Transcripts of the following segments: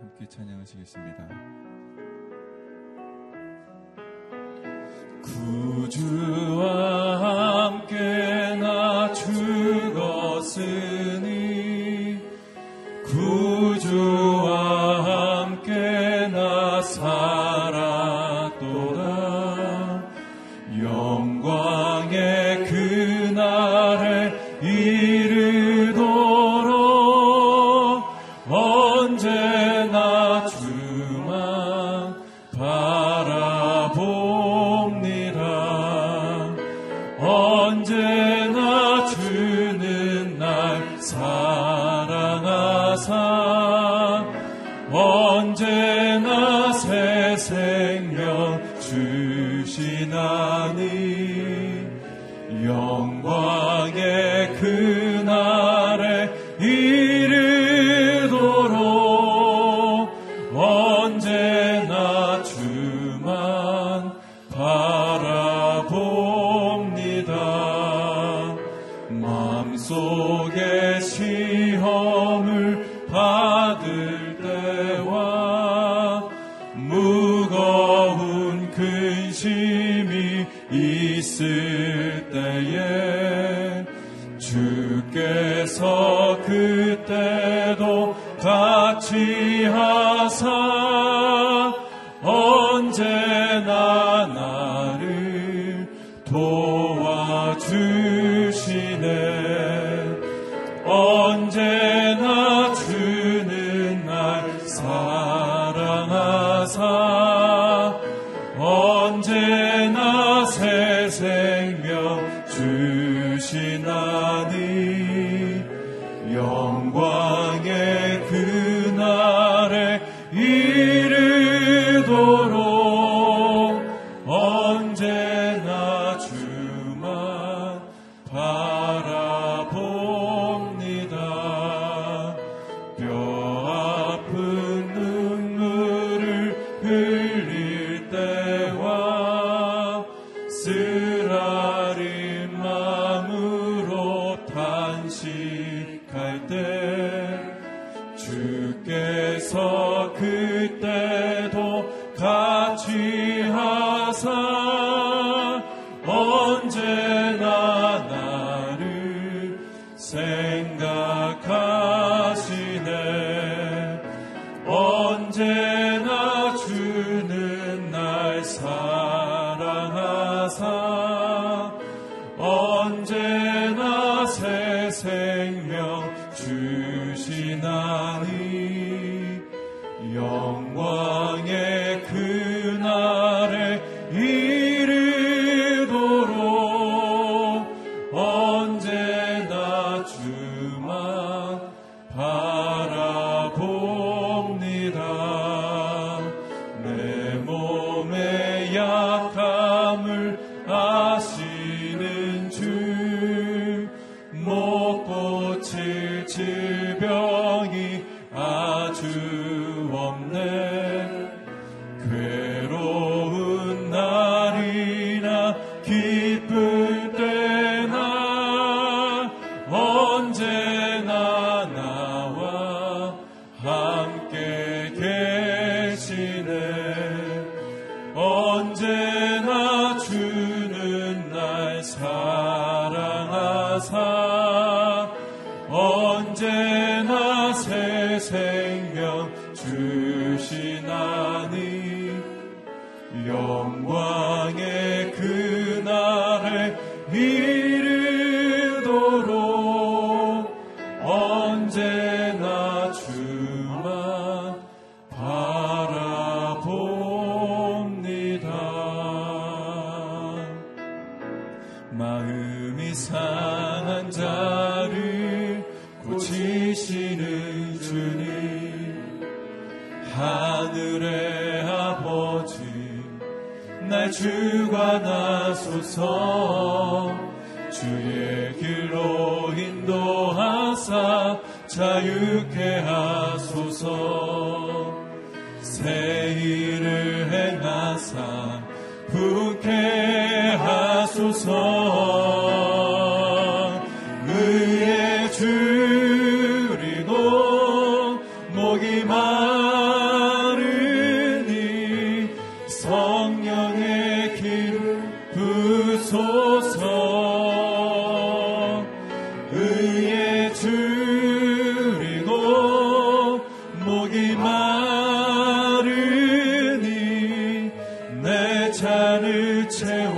함께 찬양하시겠습니다. 구주 用我 Yeah. 주만 바라봅니다. 마음이 상한 자를 고치시는 주님 하늘의 아버지 날 주관하소서 자유케 하소서. 새 일을 행하사 부케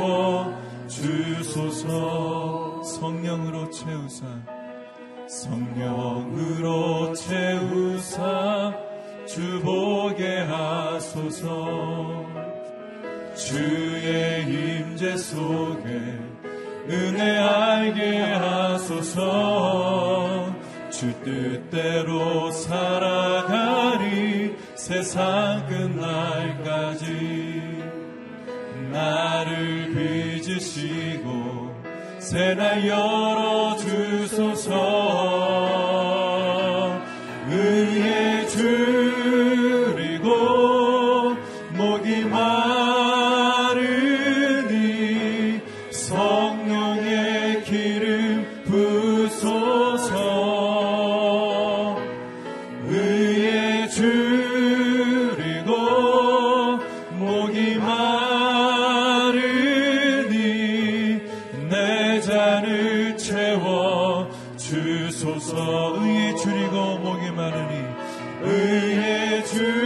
채워 주소서. 성령으로 채우사. 성령으로 채우사. 주보게 하소서. 주의 임재 속에 은혜 알게 하소서. 주 뜻대로 살아가리 세상 끝날까지. 나를 빚으시고 새날 열어주소서 목이 마르니 의에 줄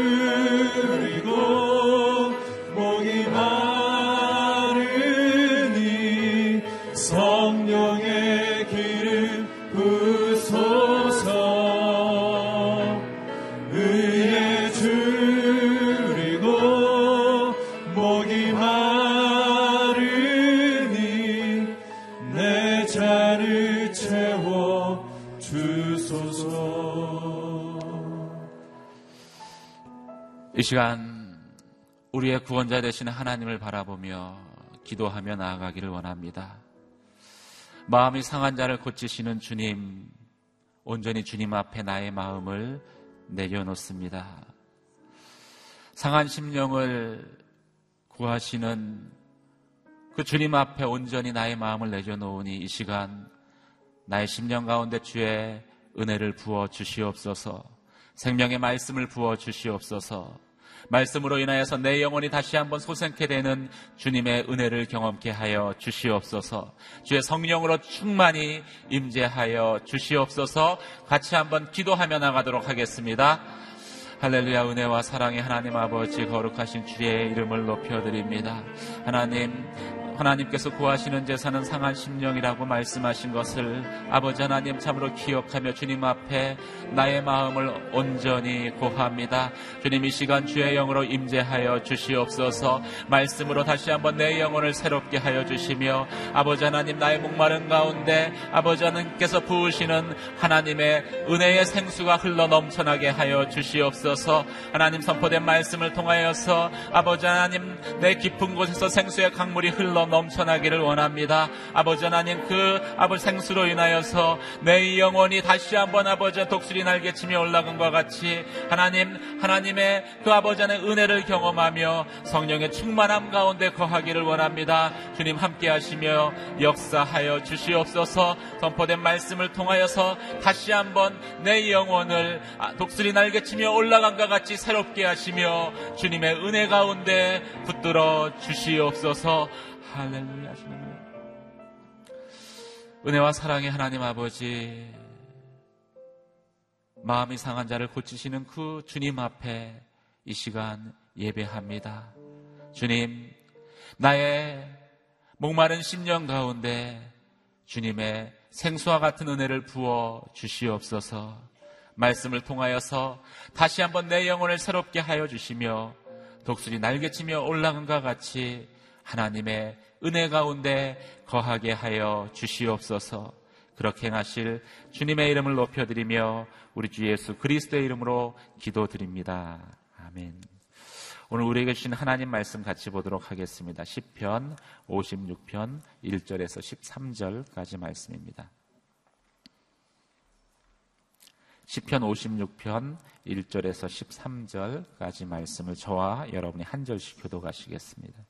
시간 우리의 구원자 되시는 하나님을 바라보며 기도하며 나아가기를 원합니다. 마음이 상한 자를 고치시는 주님, 온전히 주님 앞에 나의 마음을 내려놓습니다. 상한 심령을 구하시는 그 주님 앞에 온전히 나의 마음을 내려놓으니 이 시간 나의 심령 가운데 주의 은혜를 부어 주시옵소서 생명의 말씀을 부어 주시옵소서 말씀으로 인하여서 내 영혼이 다시 한번 소생케 되는 주님의 은혜를 경험케 하여 주시옵소서. 주의 성령으로 충만히 임재하여 주시옵소서. 같이 한번 기도하며 나가도록 하겠습니다. 할렐루야 은혜와 사랑의 하나님 아버지 거룩하신 주의 이름을 높여드립니다. 하나님 하나님께서 구하시는 제사는 상한 심령이라고 말씀하신 것을 아버지 하나님 참으로 기억하며 주님 앞에 나의 마음을 온전히 고합니다. 주님 이 시간 주의 영으로 임재하여 주시옵소서 말씀으로 다시 한번 내 영혼을 새롭게 하여 주시며 아버지 하나님 나의 목마른 가운데 아버지 하나님께서 부으시는 하나님의 은혜의 생수가 흘러 넘쳐나게 하여 주시옵소서 하나님 선포된 말씀을 통하여서 아버지 하나님 내 깊은 곳에서 생수의 강물이 흘러 넘쳐나기를 원합니다. 아버지 하나님 그 아버지 생수로 인하여서 내 영혼이 다시 한번 아버지 독수리 날개 치며 올라간 것 같이 하나님 하나님의 그 아버지 하나님 은혜를 경험하며 성령의 충만함 가운데 거하기를 원합니다. 주님 함께 하시며 역사하여 주시옵소서 선포된 말씀을 통하여서 다시 한번 내 영혼을 독수리 날개 치며 올라간 것 같이 새롭게 하시며 주님의 은혜 가운데 붙들어 주시옵소서 할렐루야 주님 은혜와 사랑의 하나님 아버지 마음이 상한 자를 고치시는 그 주님 앞에 이 시간 예배합니다. 주님 나의 목마른 심령 가운데 주님의 생수와 같은 은혜를 부어 주시옵소서 말씀을 통하여서 다시 한번 내 영혼을 새롭게 하여 주시며 독수리 날개치며 올라간 것 같이 하나님의 은혜 가운데 거하게 하여 주시옵소서. 그렇게 행하실 주님의 이름을 높여드리며 우리 주 예수 그리스도의 이름으로 기도드립니다. 아멘. 오늘 우리에게 주신 하나님 말씀 같이 보도록 하겠습니다. 10편 56편 1절에서 13절까지 말씀입니다. 10편 56편 1절에서 13절까지 말씀을 저와 여러분이 한 절씩 교도가시겠습니다.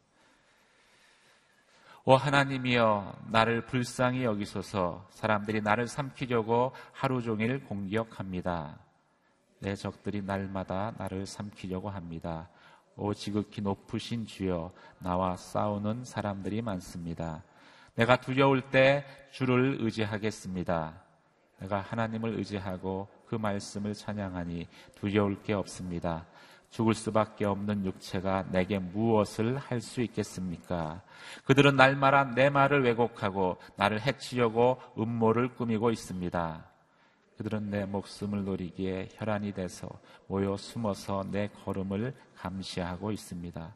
오 하나님이여 나를 불쌍히 여기소서 사람들이 나를 삼키려고 하루 종일 공격합니다. 내 적들이 날마다 나를 삼키려고 합니다. 오 지극히 높으신 주여 나와 싸우는 사람들이 많습니다. 내가 두려울 때 주를 의지하겠습니다. 내가 하나님을 의지하고 그 말씀을 찬양하니 두려울 게 없습니다. 죽을 수밖에 없는 육체가 내게 무엇을 할 수 있겠습니까? 그들은 날마다 내 말을 왜곡하고 나를 해치려고 음모를 꾸미고 있습니다. 그들은 내 목숨을 노리기에 혈안이 돼서 모여 숨어서 내 걸음을 감시하고 있습니다.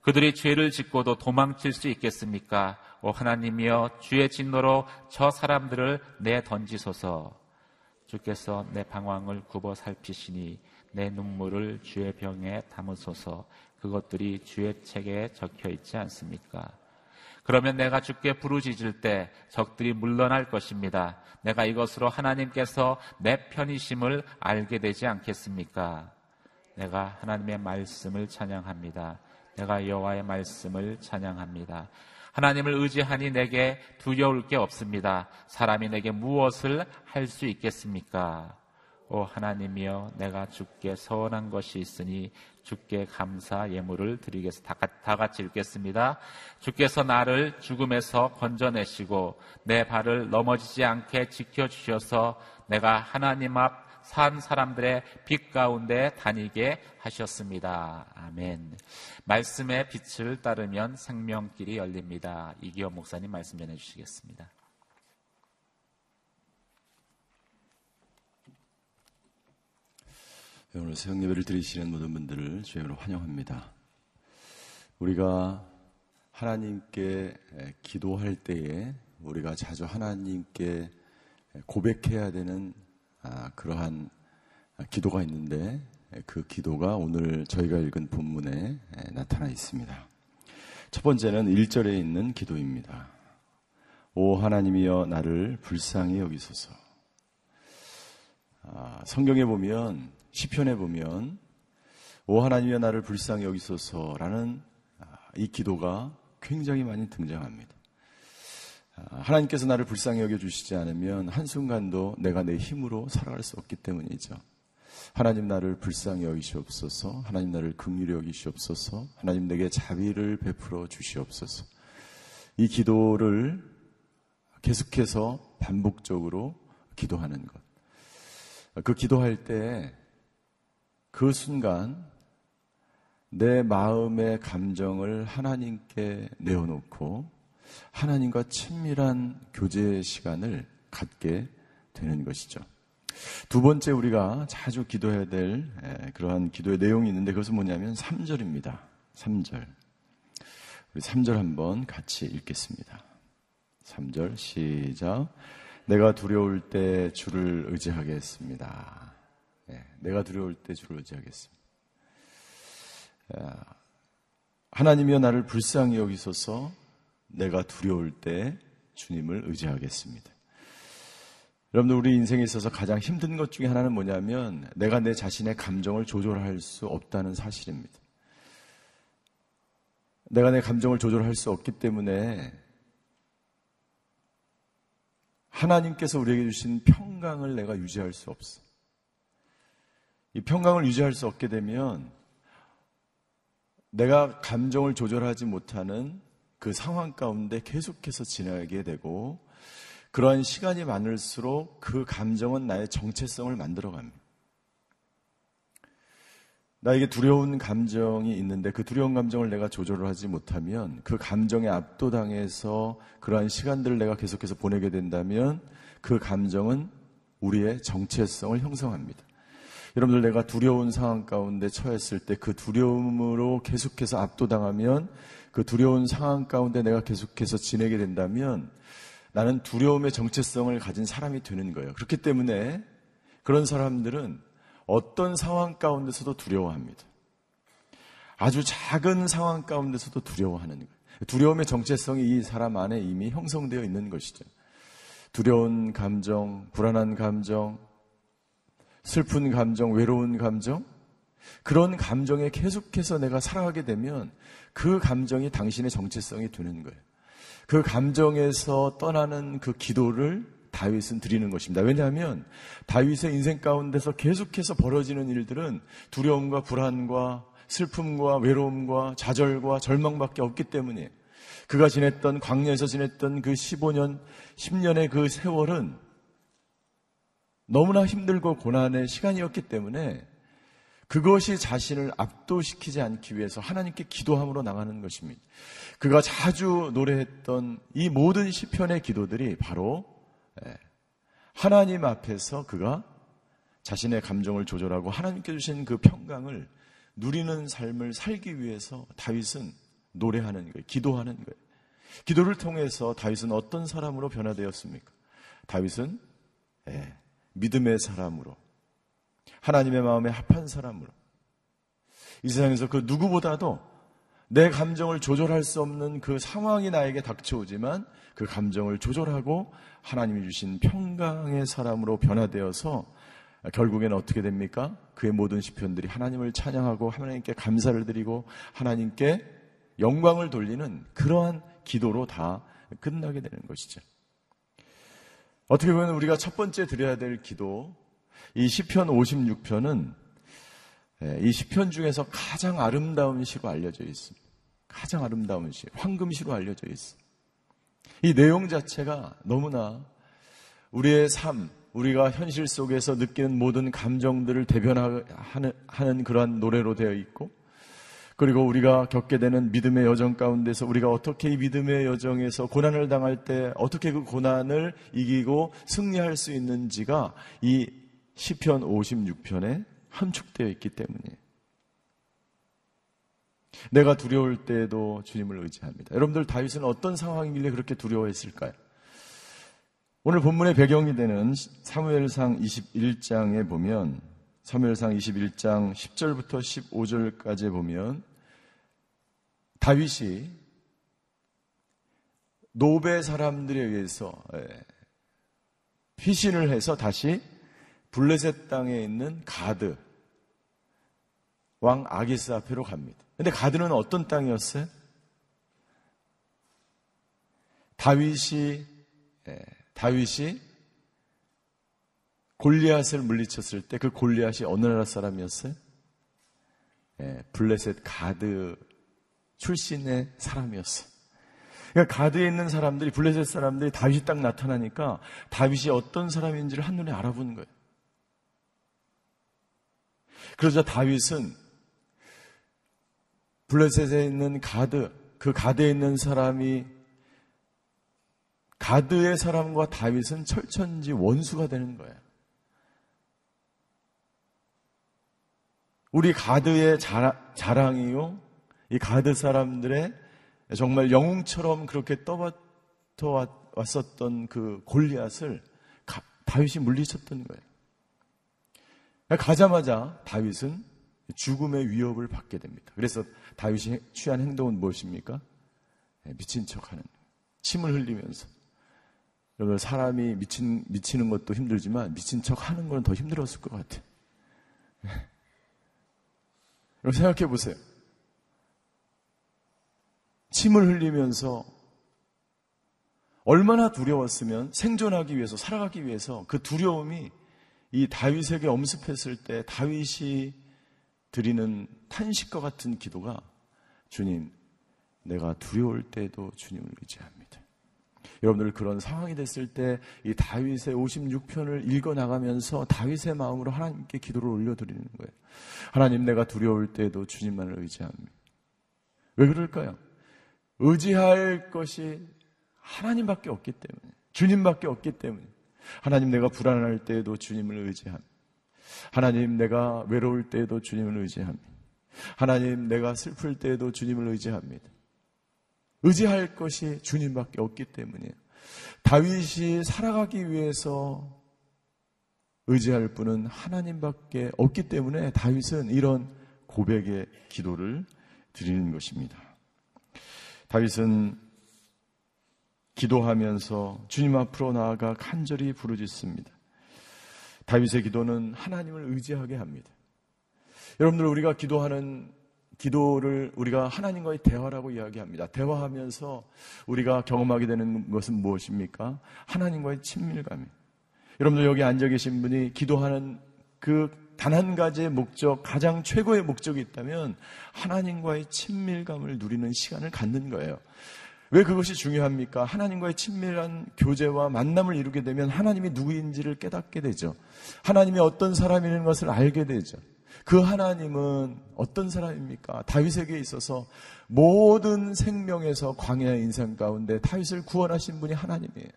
그들이 죄를 짓고도 도망칠 수 있겠습니까? 오 하나님이여 주의 진노로 저 사람들을 내 던지소서. 주께서 내 방황을 굽어 살피시니 내 눈물을 주의 병에 담으소서. 그것들이 주의 책에 적혀 있지 않습니까? 그러면 내가 주께 부르짖을 때 적들이 물러날 것입니다. 내가 이것으로 하나님께서 내 편이심을 알게 되지 않겠습니까? 내가 하나님의 말씀을 찬양합니다. 내가 여호와의 말씀을 찬양합니다. 하나님을 의지하니 내게 두려울 게 없습니다. 사람이 내게 무엇을 할 수 있겠습니까? 오 하나님이여 내가 주께 서원한 것이 있으니 주께 감사 예물을 드리겠습니다. 다 같이 읽겠습니다. 주께서 나를 죽음에서 건져내시고 내 발을 넘어지지 않게 지켜주셔서 내가 하나님 앞 산 사람들의 빛 가운데 다니게 하셨습니다. 아멘. 말씀의 빛을 따르면 생명길이 열립니다. 이기호 목사님 말씀 전해 주시겠습니다. 오늘 새벽 예배를 드리시는 모든 분들을 주님으로 환영합니다. 우리가 하나님께 기도할 때에 우리가 자주 하나님께 고백해야 되는 아, 그러한 기도가 있는데 그 기도가 오늘 저희가 읽은 본문에 나타나 있습니다. 첫 번째는 1절에 있는 기도입니다. 오 하나님이여 나를 불쌍히 여기소서. 아, 성경에 보면 시편에 보면 오 하나님이여 나를 불쌍히 여기소서라는 아, 이 기도가 굉장히 많이 등장합니다. 아, 하나님께서 나를 불쌍히 여겨 주시지 않으면 한순간도 내가 내 힘으로 살아갈 수 없기 때문이죠. 하나님 나를 불쌍히 여기시옵소서. 하나님 나를 긍휼히 여기시옵소서. 하나님 내게 자비를 베풀어 주시옵소서. 이 기도를 계속해서 반복적으로 기도하는 것. 그 기도할 때 그 순간 내 마음의 감정을 하나님께 내어놓고 하나님과 친밀한 교제 시간을 갖게 되는 것이죠. 두 번째 우리가 자주 기도해야 될 그러한 기도의 내용이 있는데 그것은 뭐냐면 3절입니다. 3절. 우리 3절 한번 같이 읽겠습니다. 3절 시작. 내가 두려울 때 주를 의지하겠습니다. 네, 내가 두려울 때 주를 의지하겠습니다. 하나님이여 나를 불쌍히 여기소서 내가 두려울 때 주님을 의지하겠습니다. 여러분들 우리 인생에 있어서 가장 힘든 것 중에 하나는 뭐냐면 내가 내 자신의 감정을 조절할 수 없다는 사실입니다. 내가 내 감정을 조절할 수 없기 때문에 하나님께서 우리에게 주신 평강을 내가 유지할 수 없어. 이 평강을 유지할 수 없게 되면 내가 감정을 조절하지 못하는 그 상황 가운데 계속해서 지나게 되고 그러한 시간이 많을수록 그 감정은 나의 정체성을 만들어 갑니다. 나에게 두려운 감정이 있는데 그 두려운 감정을 내가 조절을 하지 못하면 그 감정에 압도당해서 그러한 시간들을 내가 계속해서 보내게 된다면 그 감정은 우리의 정체성을 형성합니다. 여러분들 내가 두려운 상황 가운데 처했을 때 그 두려움으로 계속해서 압도당하면 그 두려운 상황 가운데 내가 계속해서 지내게 된다면 나는 두려움의 정체성을 가진 사람이 되는 거예요. 그렇기 때문에 그런 사람들은 어떤 상황 가운데서도 두려워합니다. 아주 작은 상황 가운데서도 두려워하는 거예요. 두려움의 정체성이 이 사람 안에 이미 형성되어 있는 것이죠. 두려운 감정, 불안한 감정, 슬픈 감정, 외로운 감정, 그런 감정에 계속해서 내가 살아가게 되면 그 감정이 당신의 정체성이 되는 거예요. 그 감정에서 떠나는 그 기도를 다윗은 드리는 것입니다. 왜냐하면 다윗의 인생 가운데서 계속해서 벌어지는 일들은 두려움과 불안과 슬픔과 외로움과 좌절과 절망밖에 없기 때문에 그가 지냈던 광야에서 지냈던 그 15년, 10년의 그 세월은 너무나 힘들고 고난의 시간이었기 때문에 그것이 자신을 압도시키지 않기 위해서 하나님께 기도함으로 나가는 것입니다. 그가 자주 노래했던 이 모든 시편의 기도들이 바로 예, 하나님 앞에서 그가 자신의 감정을 조절하고 하나님께 주신 그 평강을 누리는 삶을 살기 위해서 다윗은 노래하는 거예요. 기도하는 거예요. 기도를 통해서 다윗은 어떤 사람으로 변화되었습니까? 다윗은 예, 믿음의 사람으로 하나님의 마음에 합한 사람으로 이 세상에서 그 누구보다도 내 감정을 조절할 수 없는 그 상황이 나에게 닥쳐오지만 그 감정을 조절하고 하나님이 주신 평강의 사람으로 변화되어서 결국에는 어떻게 됩니까? 그의 모든 시편들이 하나님을 찬양하고 하나님께 감사를 드리고 하나님께 영광을 돌리는 그러한 기도로 다 끝나게 되는 것이죠. 어떻게 보면 우리가 첫 번째 드려야 될 기도, 이 시편 56편은 예, 이 시편 중에서 가장 아름다운 시로 알려져 있습니다. 가장 아름다운 시, 황금시로 알려져 있습니다. 이 내용 자체가 너무나 우리의 삶, 우리가 현실 속에서 느끼는 모든 감정들을 대변하는 그러한 노래로 되어 있고 그리고 우리가 겪게 되는 믿음의 여정 가운데서 우리가 어떻게 이 믿음의 여정에서 고난을 당할 때 어떻게 그 고난을 이기고 승리할 수 있는지가 이 시편 56편에 함축되어 있기 때문이에요. 내가 두려울 때에도 주님을 의지합니다. 여러분들 다윗은 어떤 상황이길래 그렇게 두려워했을까요? 오늘 본문의 배경이 되는 사무엘상 21장에 보면 사무엘상 21장 10절부터 15절까지 보면 다윗이 노베 사람들에 의해서 피신을 해서 다시 블레셋 땅에 있는 가드 왕 아기스 앞으로 갑니다. 근데 가드는 어떤 땅이었어요? 다윗이 다윗이 골리앗을 물리쳤을 때 그 골리앗이 어느 나라 사람이었어요? 예, 블레셋 가드 출신의 사람이었어요. 그러니까 가드에 있는 사람들이 블레셋 사람들이 다윗이 딱 나타나니까 다윗이 어떤 사람인지를 한눈에 알아보는 거예요. 그러자 다윗은 블레셋에 있는 가드, 그 가드에 있는 사람이 가드의 사람과 다윗은 철천지 원수가 되는 거예요. 우리 가드의 자랑, 이요 이 가드 사람들의 정말 영웅처럼 그렇게 떠받쳐 왔었던 그 골리앗을 다윗이 물리쳤던 거예요. 가자마자 다윗은 죽음의 위협을 받게 됩니다. 그래서 다윗이 취한 행동은 무엇입니까? 네, 미친 척 하는. 침을 흘리면서. 여러분, 사람이 미친, 미치는 것도 힘들지만 미친 척 하는 건 더 힘들었을 것 같아요. 여러분, 생각해 보세요. 침을 흘리면서 얼마나 두려웠으면 생존하기 위해서, 살아가기 위해서 그 두려움이 이 다윗에게 엄습했을 때 다윗이 드리는 탄식과 같은 기도가 주님, 내가 두려울 때도 주님을 의지합니다. 여러분들 그런 상황이 됐을 때 이 다윗의 56편을 읽어 나가면서 다윗의 마음으로 하나님께 기도를 올려 드리는 거예요. 하나님 내가 두려울 때도 주님만을 의지합니다. 왜 그럴까요? 의지할 것이 하나님밖에 없기 때문에 주님밖에 없기 때문에 하나님 내가 불안할 때에도 주님을 의지합니다. 하나님 내가 외로울 때에도 주님을 의지합니다. 하나님 내가 슬플 때에도 주님을 의지합니다. 의지할 것이 주님밖에 없기 때문이에요. 다윗이 살아가기 위해서 의지할 분은 하나님밖에 없기 때문에 다윗은 이런 고백의 기도를 드리는 것입니다. 다윗은 기도하면서 주님 앞으로 나아가 간절히 부르짖습니다. 다윗의 기도는 하나님을 의지하게 합니다. 여러분들 우리가 기도하는 기도를 우리가 하나님과의 대화라고 이야기합니다. 대화하면서 우리가 경험하게 되는 것은 무엇입니까? 하나님과의 친밀감입니다. 여러분들 여기 앉아 계신 분이 기도하는 그 단 한 가지의 목적, 가장 최고의 목적이 있다면 하나님과의 친밀감을 누리는 시간을 갖는 거예요. 왜 그것이 중요합니까? 하나님과의 친밀한 교제와 만남을 이루게 되면 하나님이 누구인지를 깨닫게 되죠. 하나님이 어떤 사람이라는 것을 알게 되죠. 그 하나님은 어떤 사람입니까? 다윗에게 있어서 모든 생명에서 광야의 인생 가운데 다윗을 구원하신 분이 하나님이에요.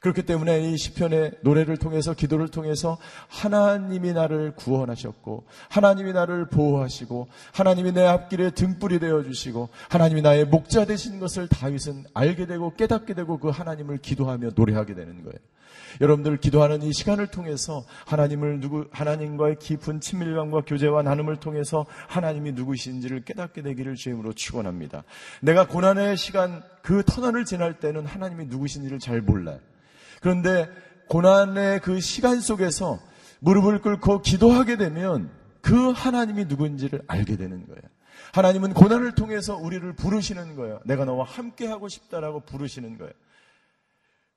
그렇기 때문에 이 시편의 노래를 통해서 기도를 통해서 하나님이 나를 구원하셨고 하나님이 나를 보호하시고 하나님이 내 앞길에 등불이 되어 주시고 하나님이 나의 목자 되신 것을 다윗은 알게 되고 깨닫게 되고 그 하나님을 기도하며 노래하게 되는 거예요. 여러분들 기도하는 이 시간을 통해서 하나님을 누구 하나님과의 깊은 친밀감과 교제와 나눔을 통해서 하나님이 누구신지를 깨닫게 되기를 주임으로 축원합니다. 내가 고난의 시간 그 터널을 지날 때는 하나님이 누구신지를 잘 몰라요. 그런데 고난의 그 시간 속에서 무릎을 꿇고 기도하게 되면 그 하나님이 누군지를 알게 되는 거예요. 하나님은 고난을 통해서 우리를 부르시는 거예요. 내가 너와 함께 하고 싶다라고 부르시는 거예요.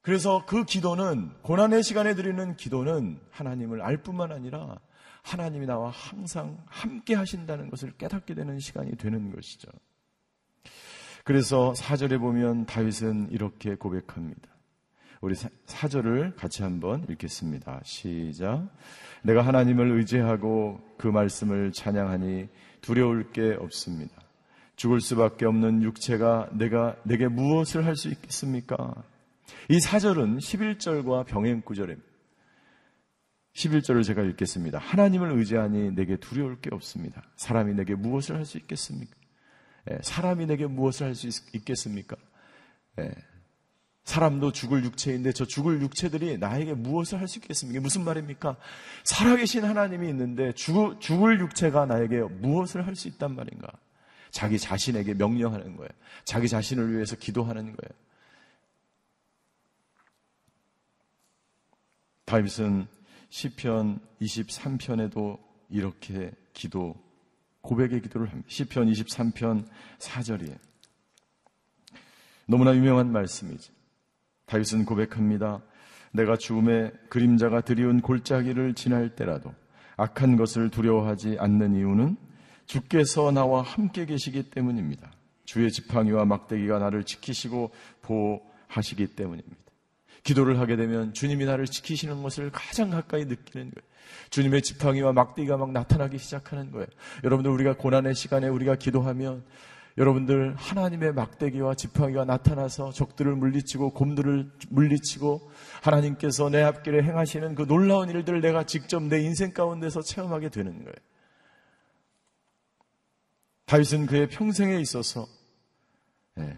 그래서 그 기도는 고난의 시간에 드리는 기도는 하나님을 알 뿐만 아니라 하나님이 나와 항상 함께 하신다는 것을 깨닫게 되는 시간이 되는 것이죠. 그래서 사절에 보면 다윗은 이렇게 고백합니다. 우리 사절을 같이 한번 읽겠습니다. 시작. 내가 하나님을 의지하고 그 말씀을 찬양하니 두려울 게 없습니다. 죽을 수밖에 없는 육체가 내가 내게 무엇을 할 수 있겠습니까? 이 사절은 11절과 병행 구절입니다. 11절을 제가 읽겠습니다. 하나님을 의지하니 내게 두려울 게 없습니다. 사람이 내게 무엇을 할 수 있겠습니까? 예, 사람이 내게 무엇을 할 수 있겠습니까? 예, 사람도 죽을 육체인데 저 죽을 육체들이 나에게 무엇을 할 수 있겠습니까? 무슨 말입니까? 살아계신 하나님이 있는데 죽, 죽을 육체가 나에게 무엇을 할 수 있단 말인가? 자기 자신에게 명령하는 거예요. 자기 자신을 위해서 기도하는 거예요. 다윗은 시편 23편에도 이렇게 기도 고백의 기도를 합니다. 시편 23편 4절이에요. 너무나 유명한 말씀이죠. 다윗은 고백합니다. 내가 죽음의 그림자가 드리운 골짜기를 지날 때라도 악한 것을 두려워하지 않는 이유는 주께서 나와 함께 계시기 때문입니다. 주의 지팡이와 막대기가 나를 지키시고 보호하시기 때문입니다. 기도를 하게 되면 주님이 나를 지키시는 것을 가장 가까이 느끼는 거예요. 주님의 지팡이와 막대기가 막 나타나기 시작하는 거예요. 여러분들 우리가 고난의 시간에 우리가 기도하면 여러분들 하나님의 막대기와 지팡이가 나타나서 적들을 물리치고 곰들을 물리치고 하나님께서 내 앞길에 행하시는 그 놀라운 일들을 내가 직접 내 인생 가운데서 체험하게 되는 거예요. 다윗은 그의 평생에 있어서 네.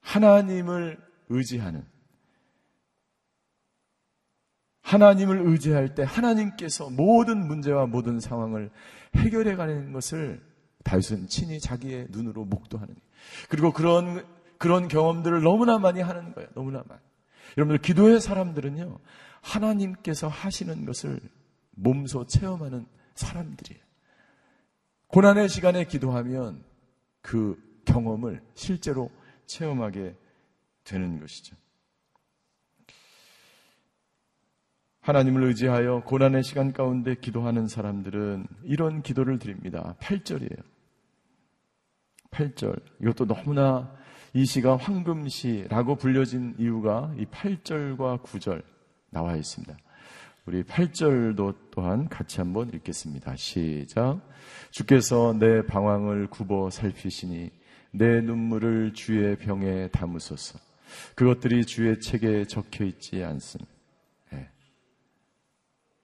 하나님을 의지하는 하나님을 의지할 때 하나님께서 모든 문제와 모든 상황을 해결해 가는 것을 다윗은 친히 자기의 눈으로 목도하는 그리고 그런 그런 경험들을 너무나 많이 하는 거예요. 너무나 많이. 여러분들 기도의 사람들은요. 하나님께서 하시는 것을 몸소 체험하는 사람들이에요. 고난의 시간에 기도하면 그 경험을 실제로 체험하게 되는 것이죠. 하나님을 의지하여 고난의 시간 가운데 기도하는 사람들은 이런 기도를 드립니다. 8절이에요. 8절. 이것도 너무나 이 시가 황금시라고 불려진 이유가 이 8절과 9절 나와 있습니다. 우리 8절도 또한 같이 한번 읽겠습니다. 시작. 주께서 내 방황을 굽어 살피시니 내 눈물을 주의 병에 담으소서. 그것들이 주의 책에 적혀 있지 않습니다. 네.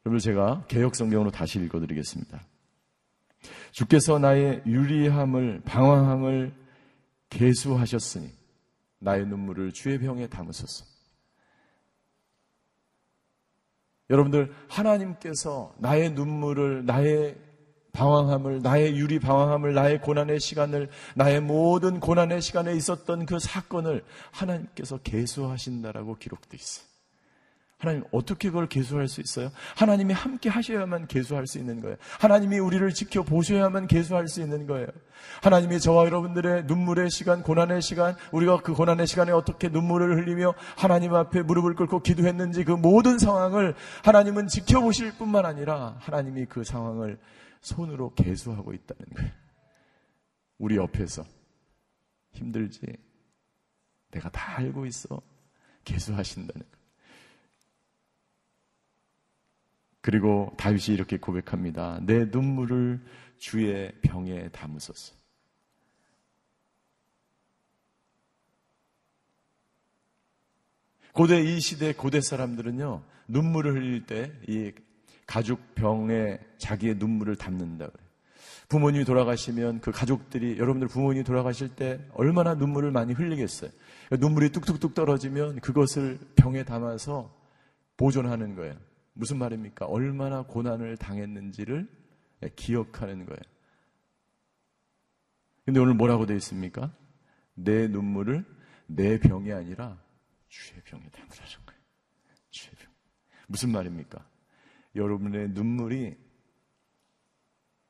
여러분 제가 개혁 성경으로 다시 읽어드리겠습니다. 주께서 나의 유리함을 방황함을 개수하셨으니 나의 눈물을 주의 병에 담으소서. 여러분들 하나님께서 나의 눈물을 나의 방황함을, 나의 유리 방황함을, 나의 고난의 시간을, 나의 모든 고난의 시간에 있었던 그 사건을 하나님께서 개수하신다라고 기록되어 있어요. 하나님 어떻게 그걸 개수할 수 있어요? 하나님이 함께 하셔야만 개수할 수 있는 거예요. 하나님이 우리를 지켜 보셔야만 개수할 수 있는 거예요. 하나님이 저와 여러분들의 눈물의 시간, 고난의 시간, 우리가 그 고난의 시간에 어떻게 눈물을 흘리며 하나님 앞에 무릎을 꿇고 기도했는지 그 모든 상황을 하나님은 지켜보실 뿐만 아니라 하나님이 그 상황을 손으로 개수하고 있다는 거예요. 우리 옆에서 힘들지? 내가 다 알고 있어. 개수하신다는 거예요. 그리고 다윗이 이렇게 고백합니다. 내 눈물을 주의 병에 담으소서. 고대 이 시대 고대 사람들은요, 눈물을 흘릴 때 이 가죽 병에 자기의 눈물을 담는다 그래요. 부모님이 돌아가시면 그 가족들이 여러분들 부모님이 돌아가실 때 얼마나 눈물을 많이 흘리겠어요. 눈물이 뚝뚝뚝 떨어지면 그것을 병에 담아서 보존하는 거예요. 무슨 말입니까? 얼마나 고난을 당했는지를 기억하는 거예요. 근데 오늘 뭐라고 되어 있습니까? 내 눈물을 내 병이 아니라 주의 병에 담으라는 거예요. 주의 병. 무슨 말입니까? 여러분의 눈물이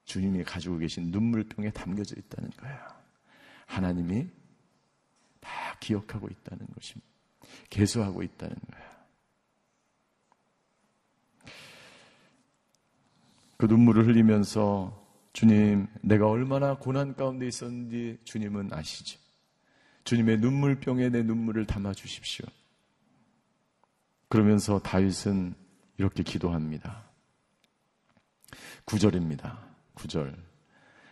주님이 가지고 계신 눈물병에 담겨져 있다는 거예요. 하나님이 다 기억하고 있다는 것입니다. 개수하고 있다는 거예요. 그 눈물을 흘리면서 주님, 내가 얼마나 고난 가운데 있었는지 주님은 아시죠. 주님의 눈물병에 내 눈물을 담아 주십시오. 그러면서 다윗은 이렇게 기도합니다. 9절입니다. 9절.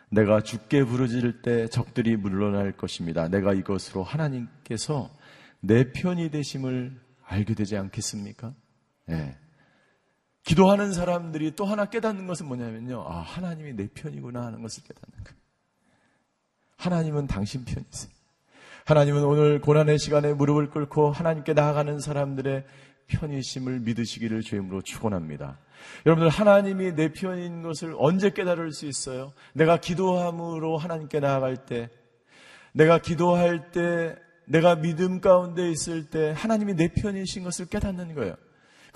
내가 죽게 부르짖을 때 적들이 물러날 것입니다. 내가 이것으로 하나님께서 내 편이 되심을 알게 되지 않겠습니까? 네. 기도하는 사람들이 또 하나 깨닫는 것은 뭐냐면요. 아, 하나님이 내 편이구나 하는 것을 깨닫는 거예요. 하나님은 당신 편이세요. 하나님은 오늘 고난의 시간에 무릎을 꿇고 하나님께 나아가는 사람들의 편이심을 믿으시기를 주임으로 축원합니다. 여러분들 하나님이 내 편인 것을 언제 깨달을 수 있어요? 내가 기도함으로 하나님께 나아갈 때, 내가 기도할 때, 내가 믿음 가운데 있을 때 하나님이 내 편이신 것을 깨닫는 거예요.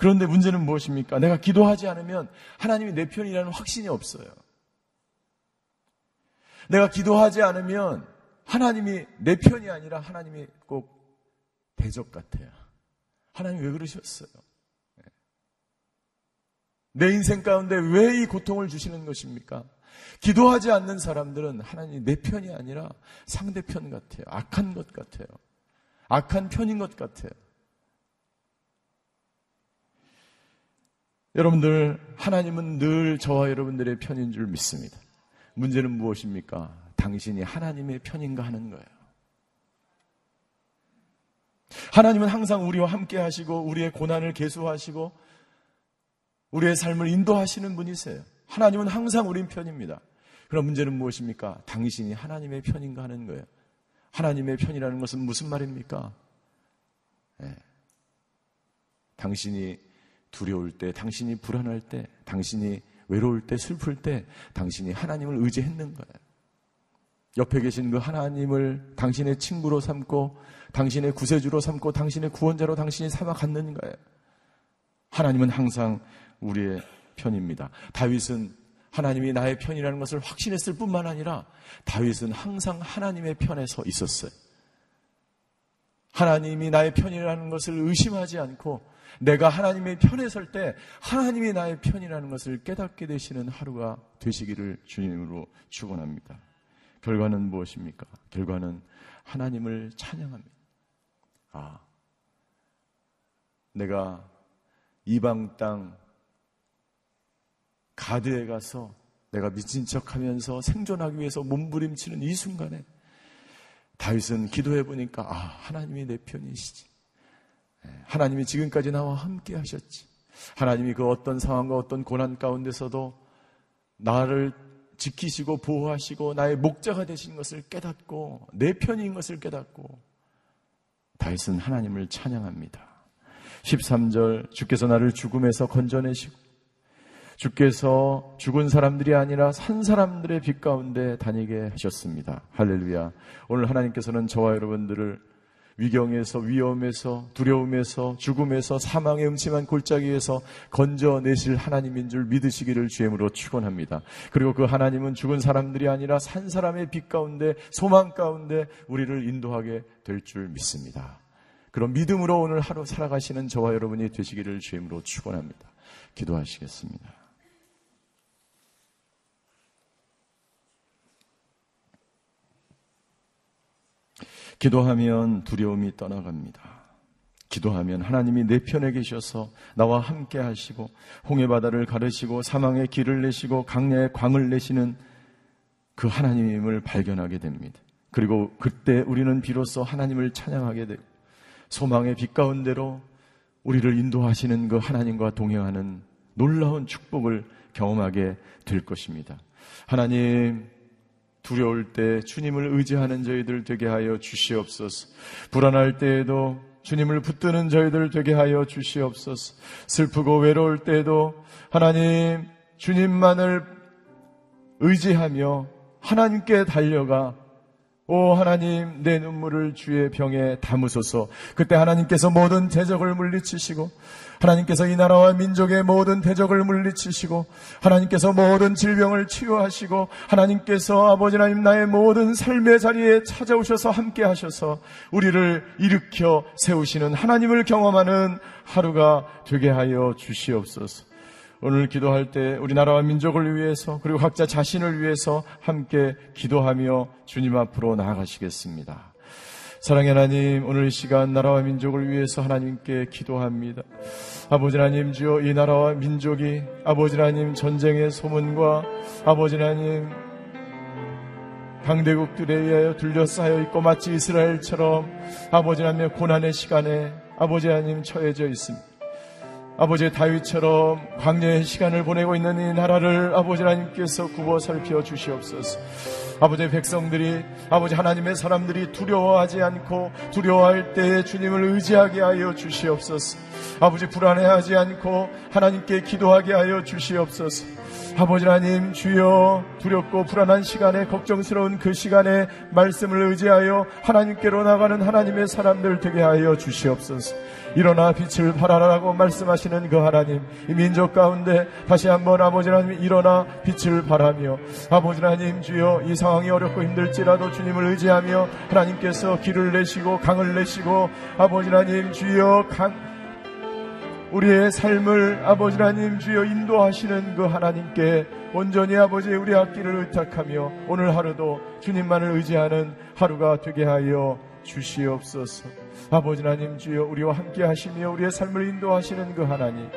그런데 문제는 무엇입니까? 내가 기도하지 않으면 하나님이 내 편이라는 확신이 없어요. 내가 기도하지 않으면 하나님이 내 편이 아니라 하나님이 꼭 대적 같아요. 하나님 왜 그러셨어요? 네. 내 인생 가운데 왜 이 고통을 주시는 것입니까? 기도하지 않는 사람들은 하나님 내 편이 아니라 상대편 같아요. 악한 것 같아요. 악한 편인 것 같아요. 여러분들, 하나님은 늘 저와 여러분들의 편인 줄 믿습니다. 문제는 무엇입니까? 당신이 하나님의 편인가 하는 거예요. 하나님은 항상 우리와 함께 하시고, 우리의 고난을 개수하시고, 우리의 삶을 인도하시는 분이세요. 하나님은 항상 우린 편입니다. 그럼 문제는 무엇입니까? 당신이 하나님의 편인가 하는 거예요. 하나님의 편이라는 것은 무슨 말입니까? 네. 당신이 두려울 때, 당신이 불안할 때, 당신이 외로울 때, 슬플 때, 당신이 하나님을 의지했는 거예요. 옆에 계신 그 하나님을 당신의 친구로 삼고, 당신의 구세주로 삼고, 당신의 구원자로 당신이 삼아 갔는 거예요. 하나님은 항상 우리의 편입니다. 다윗은 하나님이 나의 편이라는 것을 확신했을 뿐만 아니라 다윗은 항상 하나님의 편에 서 있었어요. 하나님이 나의 편이라는 것을 의심하지 않고 내가 하나님의 편에 설 때 하나님이 나의 편이라는 것을 깨닫게 되시는 하루가 되시기를 주님으로 축원합니다. 결과는 무엇입니까? 결과는 하나님을 찬양합니다. 아, 내가 이방 땅 가드에 가서 내가 미친 척 하면서 생존하기 위해서 몸부림치는 이 순간에 다윗은 기도해 보니까 아, 하나님이 내 편이시지. 예, 하나님이 지금까지 나와 함께 하셨지. 하나님이 그 어떤 상황과 어떤 고난 가운데서도 나를 지키시고 보호하시고 나의 목자가 되신 것을 깨닫고 내 편인 것을 깨닫고 다윗은 하나님을 찬양합니다. 13절 주께서 나를 죽음에서 건져내시고 주께서 죽은 사람들이 아니라 산 사람들의 빛 가운데 다니게 하셨습니다. 할렐루야. 오늘 하나님께서는 저와 여러분들을 위경에서 위험에서 두려움에서 죽음에서 사망의 음침한 골짜기에서 건져내실 하나님인 줄 믿으시기를 주임으로 축원합니다. 그리고 그 하나님은 죽은 사람들이 아니라 산 사람의 빛 가운데 소망 가운데 우리를 인도하게 될 줄 믿습니다. 그런 믿음으로 오늘 하루 살아가시는 저와 여러분이 되시기를 주임으로 축원합니다. 기도하시겠습니다. 기도하면 두려움이 떠나갑니다. 기도하면 하나님이 내 편에 계셔서 나와 함께 하시고 홍해 바다를 가르시고 사망의 길을 내시고 강야의 광을 내시는 그 하나님을 발견하게 됩니다. 그리고 그때 우리는 비로소 하나님을 찬양하게 되고 소망의 빛 가운데로 우리를 인도하시는 그 하나님과 동행하는 놀라운 축복을 경험하게 될 것입니다. 하나님, 두려울 때 주님을 의지하는 저희들 되게 하여 주시옵소서. 불안할 때에도 주님을 붙드는 저희들 되게 하여 주시옵소서. 슬프고 외로울 때에도 하나님 주님만을 의지하며 하나님께 달려가 오 하나님 내 눈물을 주의 병에 담으소서. 그때 하나님께서 모든 대적을 물리치시고 하나님께서 이 나라와 민족의 모든 대적을 물리치시고 하나님께서 모든 질병을 치유하시고 하나님께서 아버지 하나님 나의 모든 삶의 자리에 찾아오셔서 함께 하셔서 우리를 일으켜 세우시는 하나님을 경험하는 하루가 되게 하여 주시옵소서 오늘 기도할 때 우리나라와 민족을 위해서 그리고 각자 자신을 위해서 함께 기도하며 주님 앞으로 나아가시겠습니다. 사랑의 하나님, 오늘 이 시간 나라와 민족을 위해서 하나님께 기도합니다. 아버지 하나님, 주여 이 나라와 민족이 아버지 하나님 전쟁의 소문과 아버지 하나님 강대국들에 의하여 둘러싸여 있고 마치 이스라엘처럼 아버지 하나님 고난의 시간에 아버지 하나님 처해져 있습니다. 아버지 다윗처럼 광야의 시간을 보내고 있는 이 나라를 아버지 하나님께서 굽어 살펴 주시옵소서. 아버지 백성들이 아버지 하나님의 사람들이 두려워하지 않고 두려워할 때에 주님을 의지하게 하여 주시옵소서. 아버지 불안해하지 않고 하나님께 기도하게 하여 주시옵소서. 아버지 하나님 주여 두렵고 불안한 시간에 걱정스러운 그 시간에 말씀을 의지하여 하나님께로 나가는 하나님의 사람들 되게 하여 주시옵소서. 일어나 빛을 발하라고 말씀하시는 그 하나님, 이 민족 가운데 다시 한번 아버지 하나님 일어나 빛을 발하며 아버지 하나님 주여 이 상황이 어렵고 힘들지라도 주님을 의지하며 하나님께서 길을 내시고 강을 내시고 아버지 하나님 주여 강 우리의 삶을 아버지 하나님 주여 인도하시는 그 하나님께 온전히 아버지 우리 앞길을 의탁하며 오늘 하루도 주님만을 의지하는 하루가 되게 하여 주시옵소서. 아버지 하나님 주여 우리와 함께 하시며 우리의 삶을 인도하시는 그 하나님.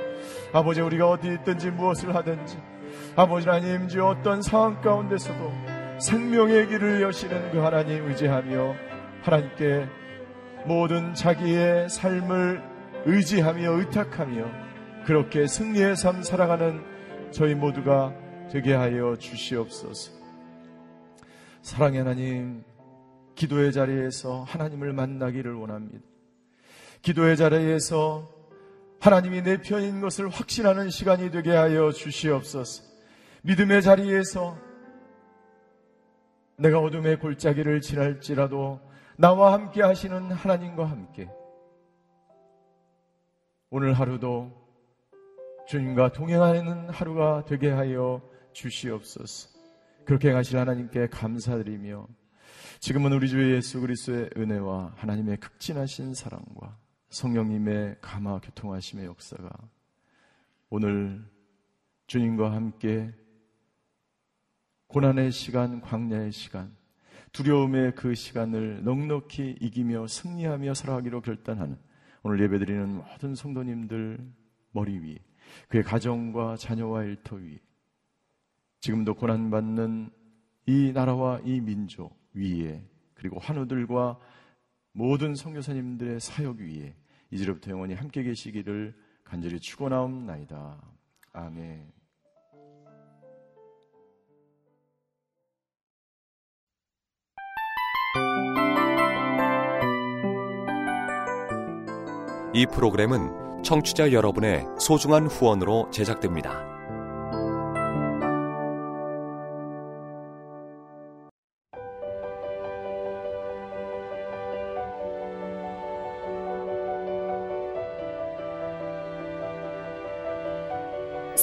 아버지 우리가 어디 있든지 무엇을 하든지 아버지 하나님 주여 어떤 상황 가운데서도 생명의 길을 여시는 그 하나님 의지하며 하나님께 모든 자기의 삶을 의지하며 의탁하며 그렇게 승리의 삶 살아가는 저희 모두가 되게 하여 주시옵소서. 사랑의 하나님, 기도의 자리에서 하나님을 만나기를 원합니다. 기도의 자리에서 하나님이 내 편인 것을 확신하는 시간이 되게 하여 주시옵소서. 믿음의 자리에서 내가 어둠의 골짜기를 지날지라도 나와 함께 하시는 하나님과 함께 오늘 하루도 주님과 동행하는 하루가 되게 하여 주시옵소서. 그렇게 하실 하나님께 감사드리며 지금은 우리 주 예수 그리스도의 은혜와 하나님의 극진하신 사랑과 성령님의 감화 교통하심의 역사가 오늘 주님과 함께 고난의 시간, 광야의 시간, 두려움의 그 시간을 넉넉히 이기며 승리하며 살아가기로 결단하는 오늘 예배드리는 모든 성도님들 머리 위, 그의 가정과 자녀와 일터 위, 지금도 고난받는 이 나라와 이 민족 위에 그리고 환우들과 모든 성교사님들의 사역 위에 이제부터 영원히 함께 계시기를 간절히 축원하옵나이다. 아멘. 이 프로그램은 청취자 여러분의 소중한 후원으로 제작됩니다.